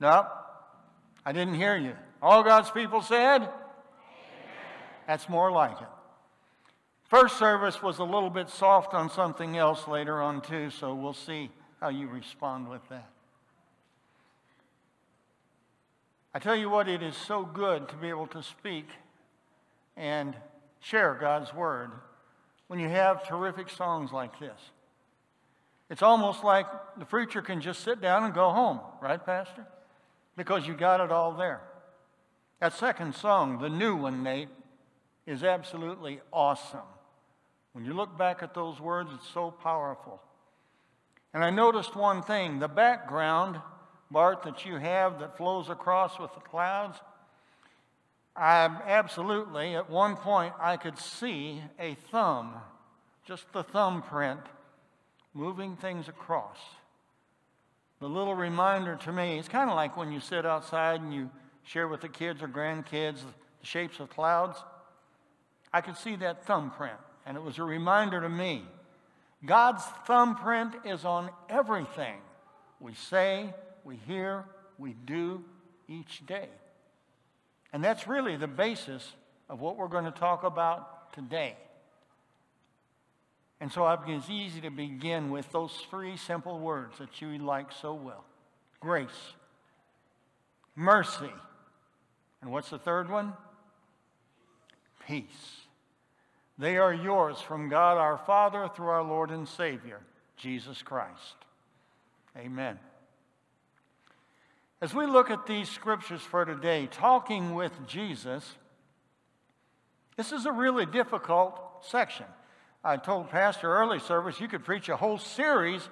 No, I didn't hear you. All God's people said? Amen. That's more like it. First service was a little bit soft on something else later on, too, so we'll see how you respond with that. I tell you what, it is so good to be able to speak and share God's word when you have terrific songs like this. It's almost like the preacher can just sit down and go home, right, Pastor? Because you got it all there. That second song, the new one, Nate, is absolutely awesome. When you look back at those words, it's so powerful. And I noticed one thing the background, Bart, that you have that flows across with the clouds. I absolutely, at one point, I could see a thumb, just the thumbprint, moving things across. The little reminder to me, it's kind of like when you sit outside and you share with the kids or grandkids the shapes of clouds. I could see that thumbprint, and it was a reminder to me God's thumbprint is on everything we say, we hear, we do each day. And that's really the basis of what we're going to talk about today. And so it's easy to begin with those three simple words that you like so well grace, mercy, and what's the third one? Peace. They are yours from God our Father through our Lord and Savior, Jesus Christ. Amen. As we look at these scriptures for today, talking with Jesus, this is a really difficult section. I told Pastor early service you could preach a whole series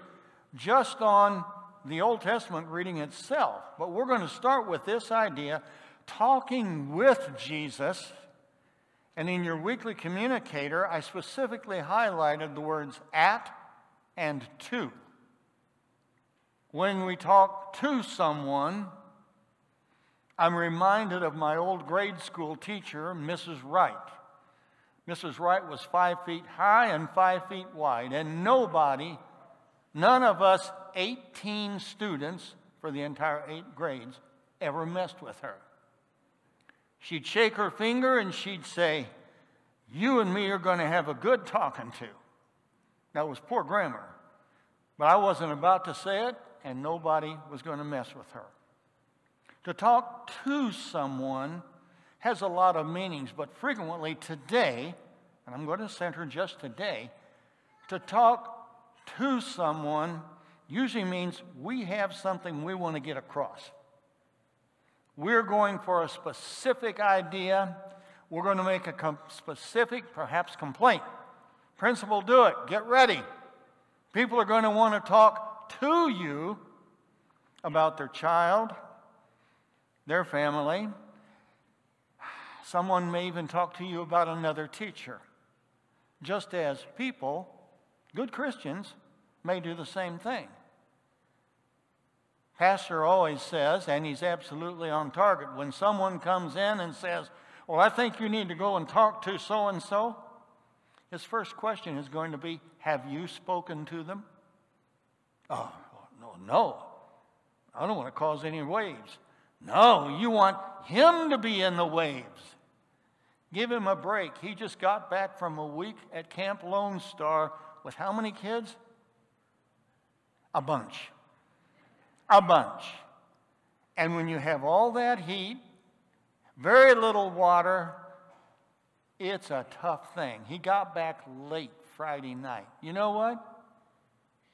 just on the Old Testament reading itself. But we're going to start with this idea talking with Jesus and in your weekly communicator, I specifically highlighted the words at and to. When we talk to someone, I'm reminded of my old grade school teacher, Mrs. Wright. Mrs. Wright was five feet high and five feet wide, and nobody, none of us 18 students for the entire eight grades, ever messed with her. She'd shake her finger and she'd say, You and me are going to have a good talking to. That was poor grammar. But I wasn't about to say it, and nobody was going to mess with her. To talk to someone has a lot of meanings, but frequently today, and I'm going to center just today, to talk to someone usually means we have something we want to get across. We're going for a specific idea. We're going to make a com- specific, perhaps, complaint. Principal, do it. Get ready. People are going to want to talk to you about their child, their family. Someone may even talk to you about another teacher. Just as people, good Christians, may do the same thing. Pastor always says, and he's absolutely on target, when someone comes in and says, Well, I think you need to go and talk to so and so, his first question is going to be, Have you spoken to them? Oh, no, no. I don't want to cause any waves. No, you want him to be in the waves. Give him a break. He just got back from a week at Camp Lone Star with how many kids? A bunch a bunch. And when you have all that heat, very little water, it's a tough thing. He got back late Friday night. You know what?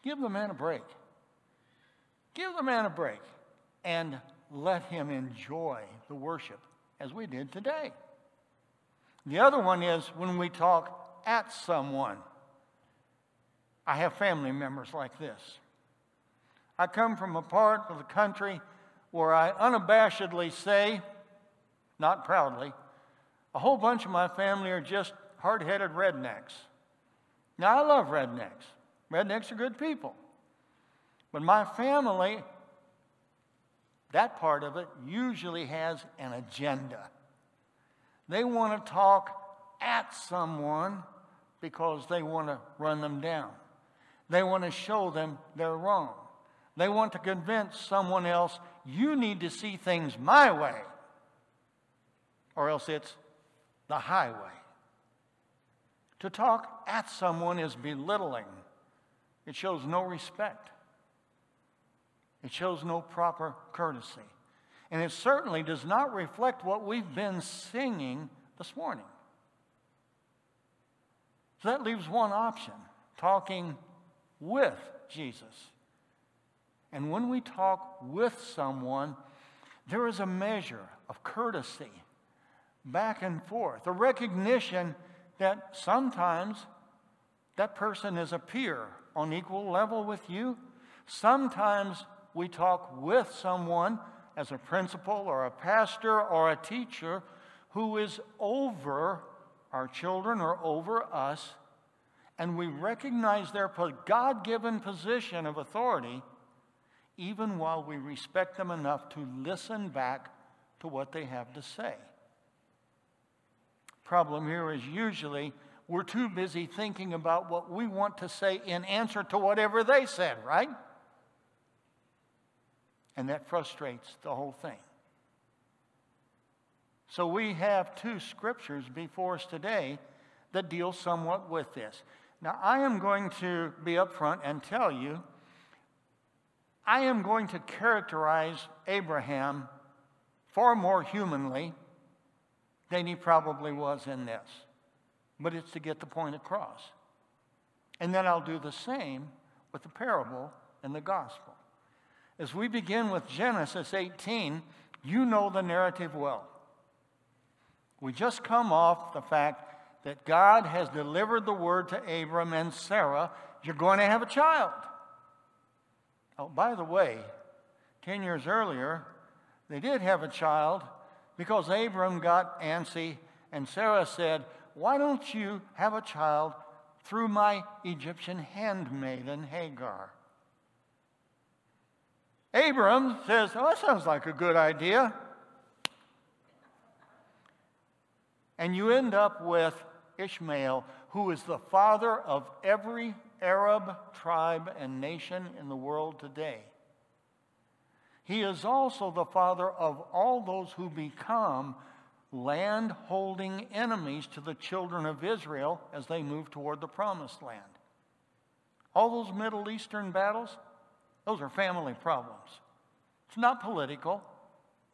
Give the man a break. Give the man a break and let him enjoy the worship as we did today. The other one is when we talk at someone. I have family members like this. I come from a part of the country where I unabashedly say, not proudly, a whole bunch of my family are just hard headed rednecks. Now, I love rednecks. Rednecks are good people. But my family, that part of it, usually has an agenda. They want to talk at someone because they want to run them down. They want to show them they're wrong. They want to convince someone else you need to see things my way, or else it's the highway. To talk at someone is belittling, it shows no respect, it shows no proper courtesy. And it certainly does not reflect what we've been singing this morning. So that leaves one option talking with Jesus. And when we talk with someone, there is a measure of courtesy back and forth, a recognition that sometimes that person is a peer on equal level with you. Sometimes we talk with someone as a principal or a pastor or a teacher who is over our children or over us, and we recognize their God given position of authority, even while we respect them enough to listen back to what they have to say. Problem here is usually we're too busy thinking about what we want to say in answer to whatever they said, right? And that frustrates the whole thing. So we have two scriptures before us today that deal somewhat with this. Now, I am going to be upfront and tell you, I am going to characterize Abraham far more humanly than he probably was in this. But it's to get the point across. And then I'll do the same with the parable and the gospel. As we begin with Genesis 18, you know the narrative well. We just come off the fact that God has delivered the word to Abram and Sarah you're going to have a child. Oh, by the way, 10 years earlier, they did have a child because Abram got antsy and Sarah said, Why don't you have a child through my Egyptian handmaiden Hagar? Abram says, Oh, that sounds like a good idea. And you end up with Ishmael, who is the father of every Arab tribe and nation in the world today. He is also the father of all those who become land holding enemies to the children of Israel as they move toward the promised land. All those Middle Eastern battles, those are family problems. It's not political.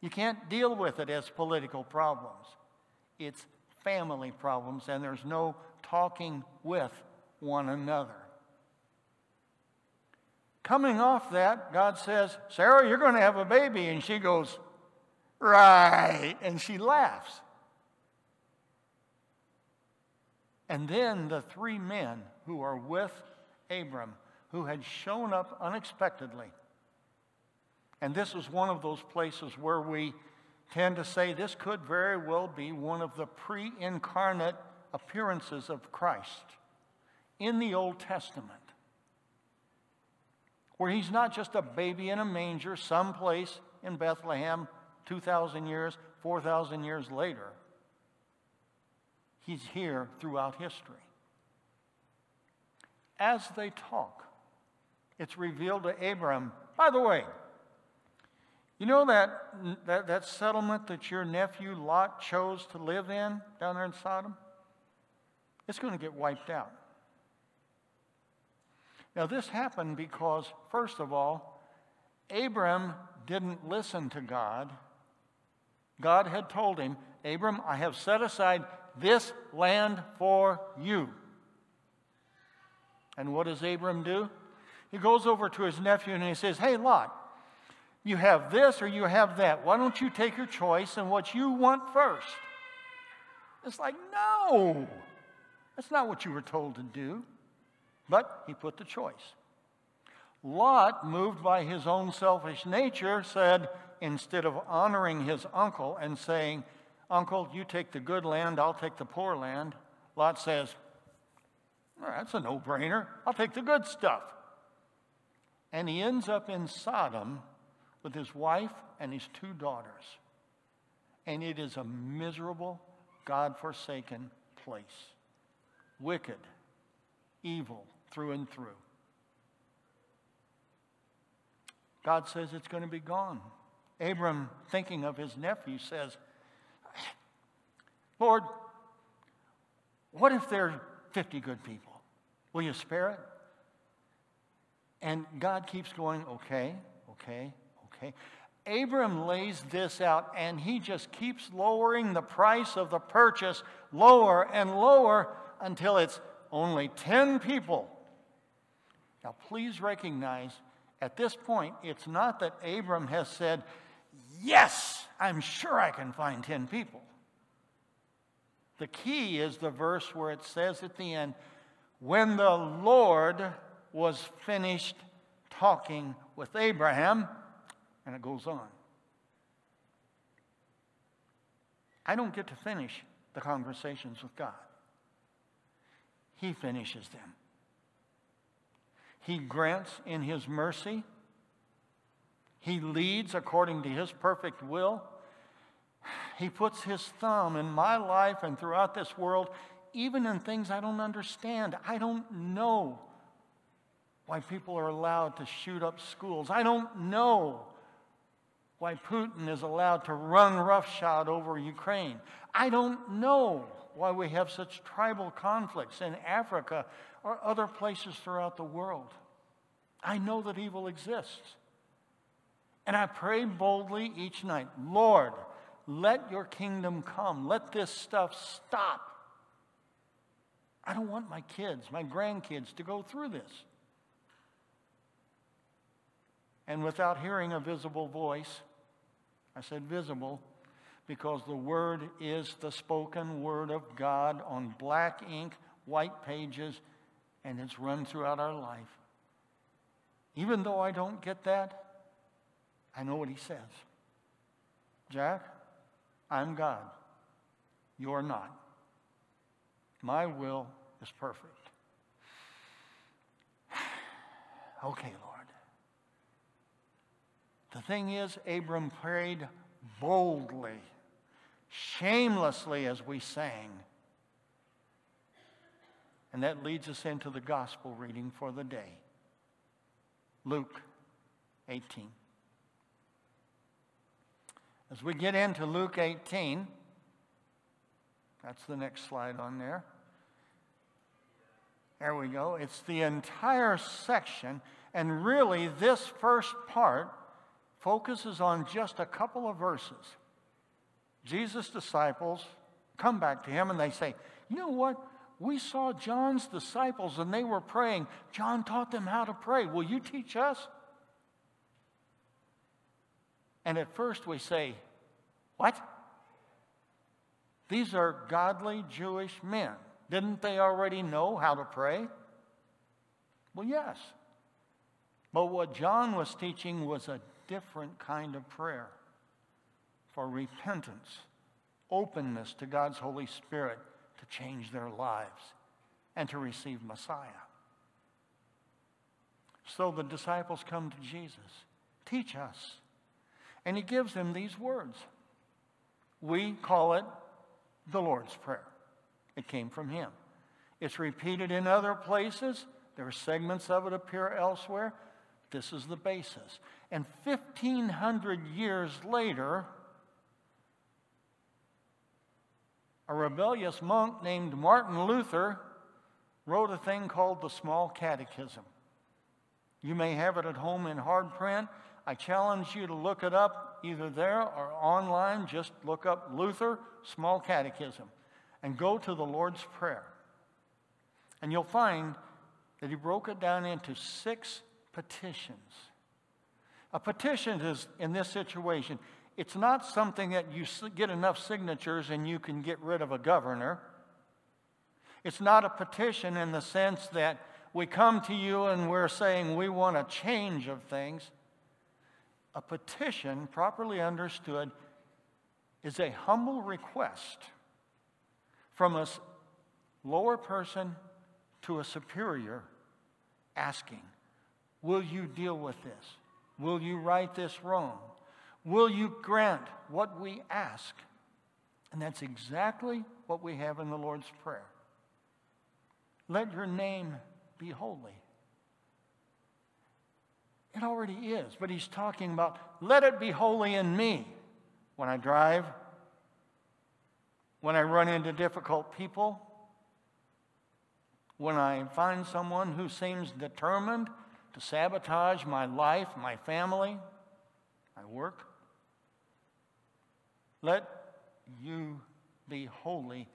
You can't deal with it as political problems. It's family problems, and there's no talking with one another. Coming off that, God says, Sarah, you're going to have a baby. And she goes, Right. And she laughs. And then the three men who are with Abram, who had shown up unexpectedly. And this is one of those places where we tend to say this could very well be one of the pre incarnate appearances of Christ in the Old Testament, where he's not just a baby in a manger someplace in Bethlehem 2,000 years, 4,000 years later. He's here throughout history. As they talk, it's revealed to Abram, by the way, you know that, that, that settlement that your nephew Lot chose to live in down there in Sodom? It's going to get wiped out. Now, this happened because, first of all, Abram didn't listen to God. God had told him, Abram, I have set aside this land for you. And what does Abram do? He goes over to his nephew and he says, Hey, Lot, you have this or you have that. Why don't you take your choice and what you want first? It's like, no, that's not what you were told to do. But he put the choice. Lot, moved by his own selfish nature, said, instead of honoring his uncle and saying, Uncle, you take the good land, I'll take the poor land, Lot says, That's a no brainer. I'll take the good stuff. And he ends up in Sodom with his wife and his two daughters. And it is a miserable, God forsaken place. Wicked, evil through and through. God says it's going to be gone. Abram, thinking of his nephew, says, Lord, what if there are 50 good people? Will you spare it? And God keeps going, okay, okay, okay. Abram lays this out and he just keeps lowering the price of the purchase lower and lower until it's only 10 people. Now, please recognize at this point, it's not that Abram has said, Yes, I'm sure I can find 10 people. The key is the verse where it says at the end, When the Lord was finished talking with Abraham, and it goes on. I don't get to finish the conversations with God, He finishes them. He grants in His mercy, He leads according to His perfect will. He puts His thumb in my life and throughout this world, even in things I don't understand. I don't know why people are allowed to shoot up schools. I don't know why Putin is allowed to run roughshod over Ukraine. I don't know why we have such tribal conflicts in Africa or other places throughout the world. I know that evil exists. And I pray boldly each night Lord, let your kingdom come. Let this stuff stop. I don't want my kids, my grandkids, to go through this. And without hearing a visible voice, I said visible because the Word is the spoken Word of God on black ink, white pages, and it's run throughout our life. Even though I don't get that, I know what He says. Jack, I'm God. You're not. My will is perfect. okay, Lord. The thing is, Abram prayed boldly, shamelessly, as we sang. And that leads us into the gospel reading for the day Luke 18. As we get into Luke 18, that's the next slide on there. There we go. It's the entire section, and really, this first part focuses on just a couple of verses. Jesus' disciples come back to him and they say, You know what? We saw John's disciples and they were praying. John taught them how to pray. Will you teach us? And at first we say, What? These are godly Jewish men. Didn't they already know how to pray? Well, yes. But what John was teaching was a different kind of prayer for repentance, openness to God's Holy Spirit to change their lives and to receive Messiah. So the disciples come to Jesus, teach us. And he gives them these words. We call it the Lord's Prayer. It came from him. It's repeated in other places. There are segments of it appear elsewhere. This is the basis. And 1,500 years later, a rebellious monk named Martin Luther wrote a thing called the Small Catechism. You may have it at home in hard print. I challenge you to look it up either there or online. Just look up Luther Small Catechism and go to the Lord's Prayer. And you'll find that he broke it down into six petitions. A petition is, in this situation, it's not something that you get enough signatures and you can get rid of a governor. It's not a petition in the sense that we come to you and we're saying we want a change of things. A petition, properly understood, is a humble request from a lower person to a superior asking Will you deal with this? Will you right this wrong? Will you grant what we ask? And that's exactly what we have in the Lord's Prayer. Let your name be holy. It already is. But he's talking about let it be holy in me when I drive, when I run into difficult people, when I find someone who seems determined to sabotage my life, my family, my work. Let you be holy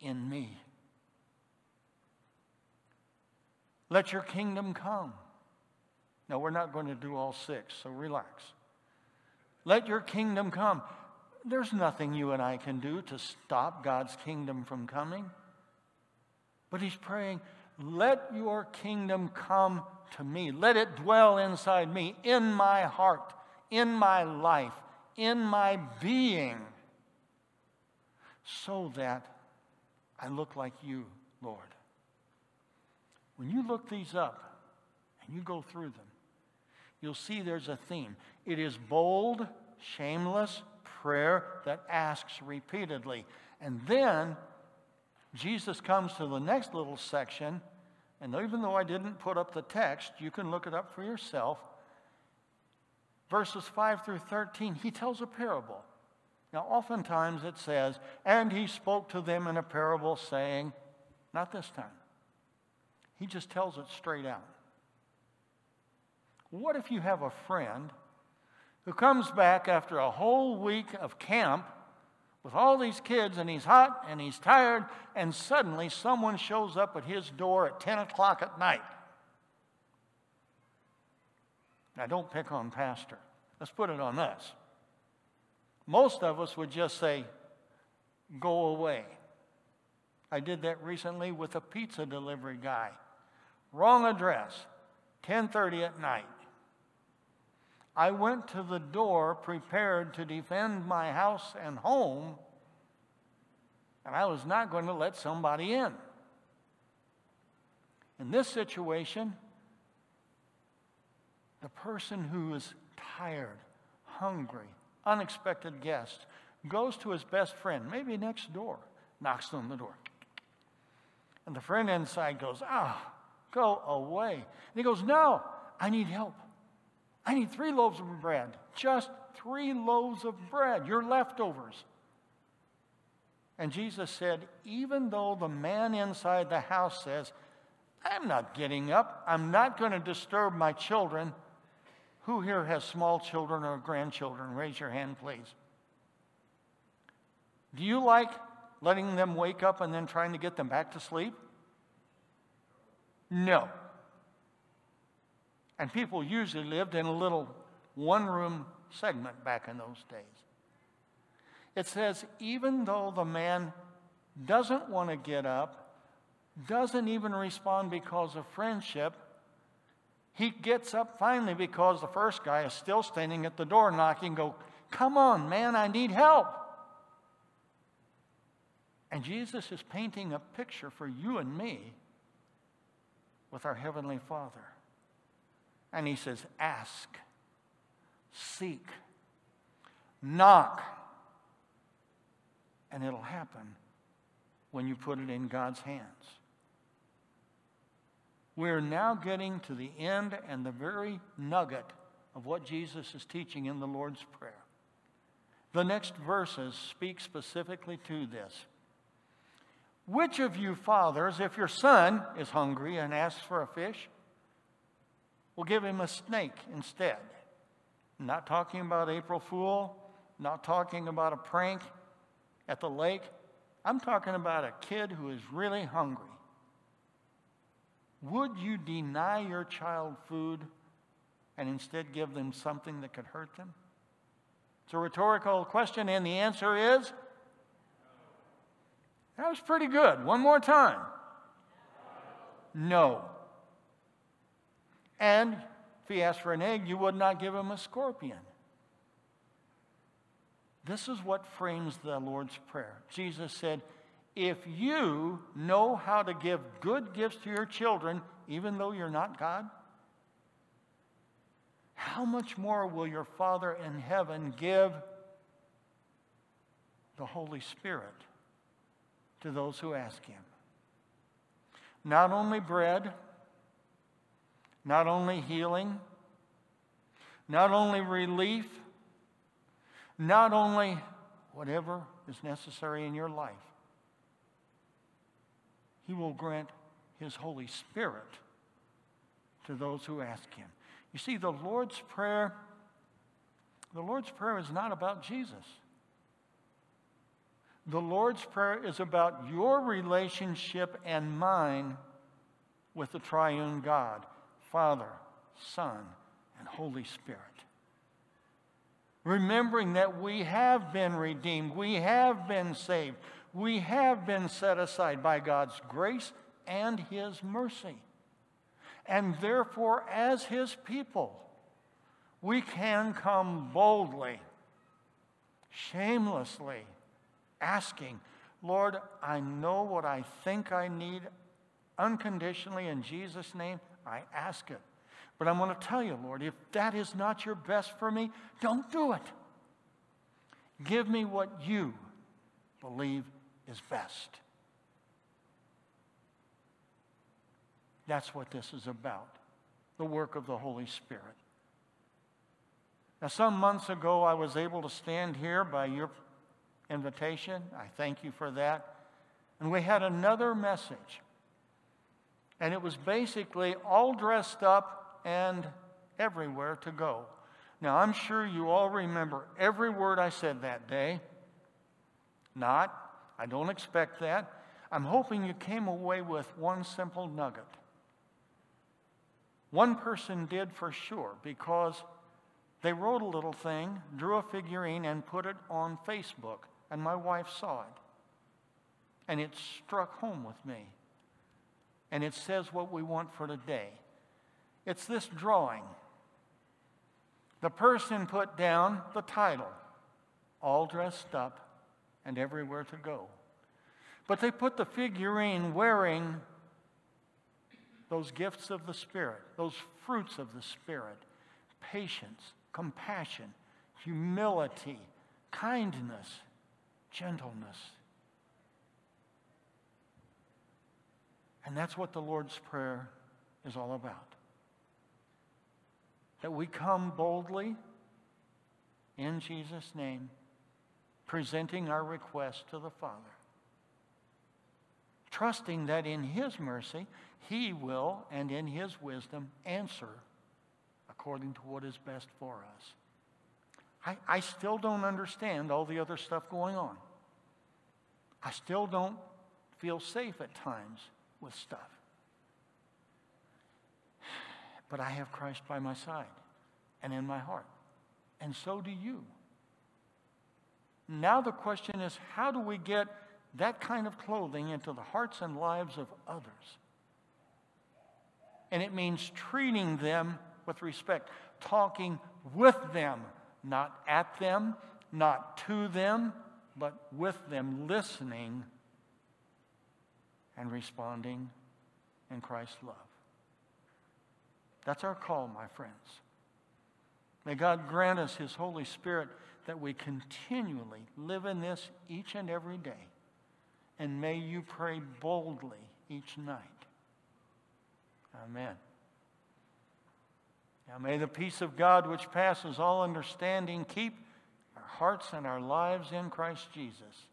in me. Let your kingdom come. Now, we're not going to do all six, so relax. Let your kingdom come. There's nothing you and I can do to stop God's kingdom from coming. But he's praying, let your kingdom come to me. Let it dwell inside me, in my heart, in my life, in my being, so that I look like you, Lord. When you look these up and you go through them, you'll see there's a theme. It is bold, shameless prayer that asks repeatedly. And then Jesus comes to the next little section, and even though I didn't put up the text, you can look it up for yourself. Verses 5 through 13, he tells a parable. Now, oftentimes it says, and he spoke to them in a parable, saying, not this time. He just tells it straight out. What if you have a friend who comes back after a whole week of camp with all these kids and he's hot and he's tired, and suddenly someone shows up at his door at 10 o'clock at night? Now, don't pick on Pastor. Let's put it on us. Most of us would just say, go away. I did that recently with a pizza delivery guy. Wrong address, 10:30 at night. I went to the door prepared to defend my house and home, and I was not going to let somebody in. In this situation, the person who is tired, hungry, unexpected guest goes to his best friend, maybe next door, knocks on the door. And the friend inside goes, Ah, Go away. And he goes, No, I need help. I need three loaves of bread. Just three loaves of bread, your leftovers. And Jesus said, Even though the man inside the house says, I'm not getting up, I'm not going to disturb my children. Who here has small children or grandchildren? Raise your hand, please. Do you like letting them wake up and then trying to get them back to sleep? No. And people usually lived in a little one room segment back in those days. It says, even though the man doesn't want to get up, doesn't even respond because of friendship, he gets up finally because the first guy is still standing at the door knocking, go, Come on, man, I need help. And Jesus is painting a picture for you and me with our Heavenly Father. And He says, Ask, seek, knock, and it'll happen when you put it in God's hands. We're now getting to the end and the very nugget of what Jesus is teaching in the Lord's Prayer. The next verses speak specifically to this. Which of you fathers, if your son is hungry and asks for a fish, will give him a snake instead? Not talking about April Fool, not talking about a prank at the lake. I'm talking about a kid who is really hungry. Would you deny your child food and instead give them something that could hurt them? It's a rhetorical question, and the answer is that was pretty good. One more time. No. And if he asked for an egg, you would not give him a scorpion. This is what frames the Lord's Prayer. Jesus said, If you know how to give good gifts to your children, even though you're not God, how much more will your Father in heaven give the Holy Spirit to those who ask him. Not only bread, not only healing, not only relief, not only whatever is necessary in your life, He will grant His Holy Spirit to those who ask Him. You see, the Lord's Prayer, the Lord's Prayer is not about Jesus. The Lord's Prayer is about your relationship and mine with the triune God, Father, Son, and Holy Spirit. Remembering that we have been redeemed, we have been saved, we have been set aside by God's grace and His mercy. And therefore, as His people, we can come boldly, shamelessly, asking, Lord, I know what I think I need unconditionally in Jesus' name. I ask it. But I'm going to tell you, Lord, if that is not your best for me, don't do it. Give me what you believe is best. That's what this is about the work of the Holy Spirit. Now, some months ago, I was able to stand here by your invitation. I thank you for that. And we had another message. And it was basically all dressed up and everywhere to go. Now, I'm sure you all remember every word I said that day. Not. I don't expect that. I'm hoping you came away with one simple nugget. One person did for sure because they wrote a little thing, drew a figurine, and put it on Facebook and my wife saw it. And it struck home with me. And it says what we want for today. It's this drawing. The person put down the title, all dressed up and everywhere to go. But they put the figurine wearing those gifts of the Spirit, those fruits of the Spirit patience, compassion, humility, kindness, gentleness. And that's what the Lord's Prayer is all about. That we come boldly in Jesus' name, presenting our request to the Father, trusting that in His mercy, He will, and in His wisdom, answer according to what is best for us. I, I still don't understand all the other stuff going on. I still don't feel safe at times with stuff. But I have Christ by my side and in my heart. And so do you. Now the question is how do we get that kind of clothing into the hearts and lives of others? And it means treating them with respect, talking with them not at them, not to them, but with them, listening and responding in Christ's love. That's our call, my friends. May God grant us His Holy Spirit that we continually live in this each and every day. And may you pray boldly each night. Amen. Now may the peace of God, which passes all understanding, keep our hearts and our lives in Christ Jesus.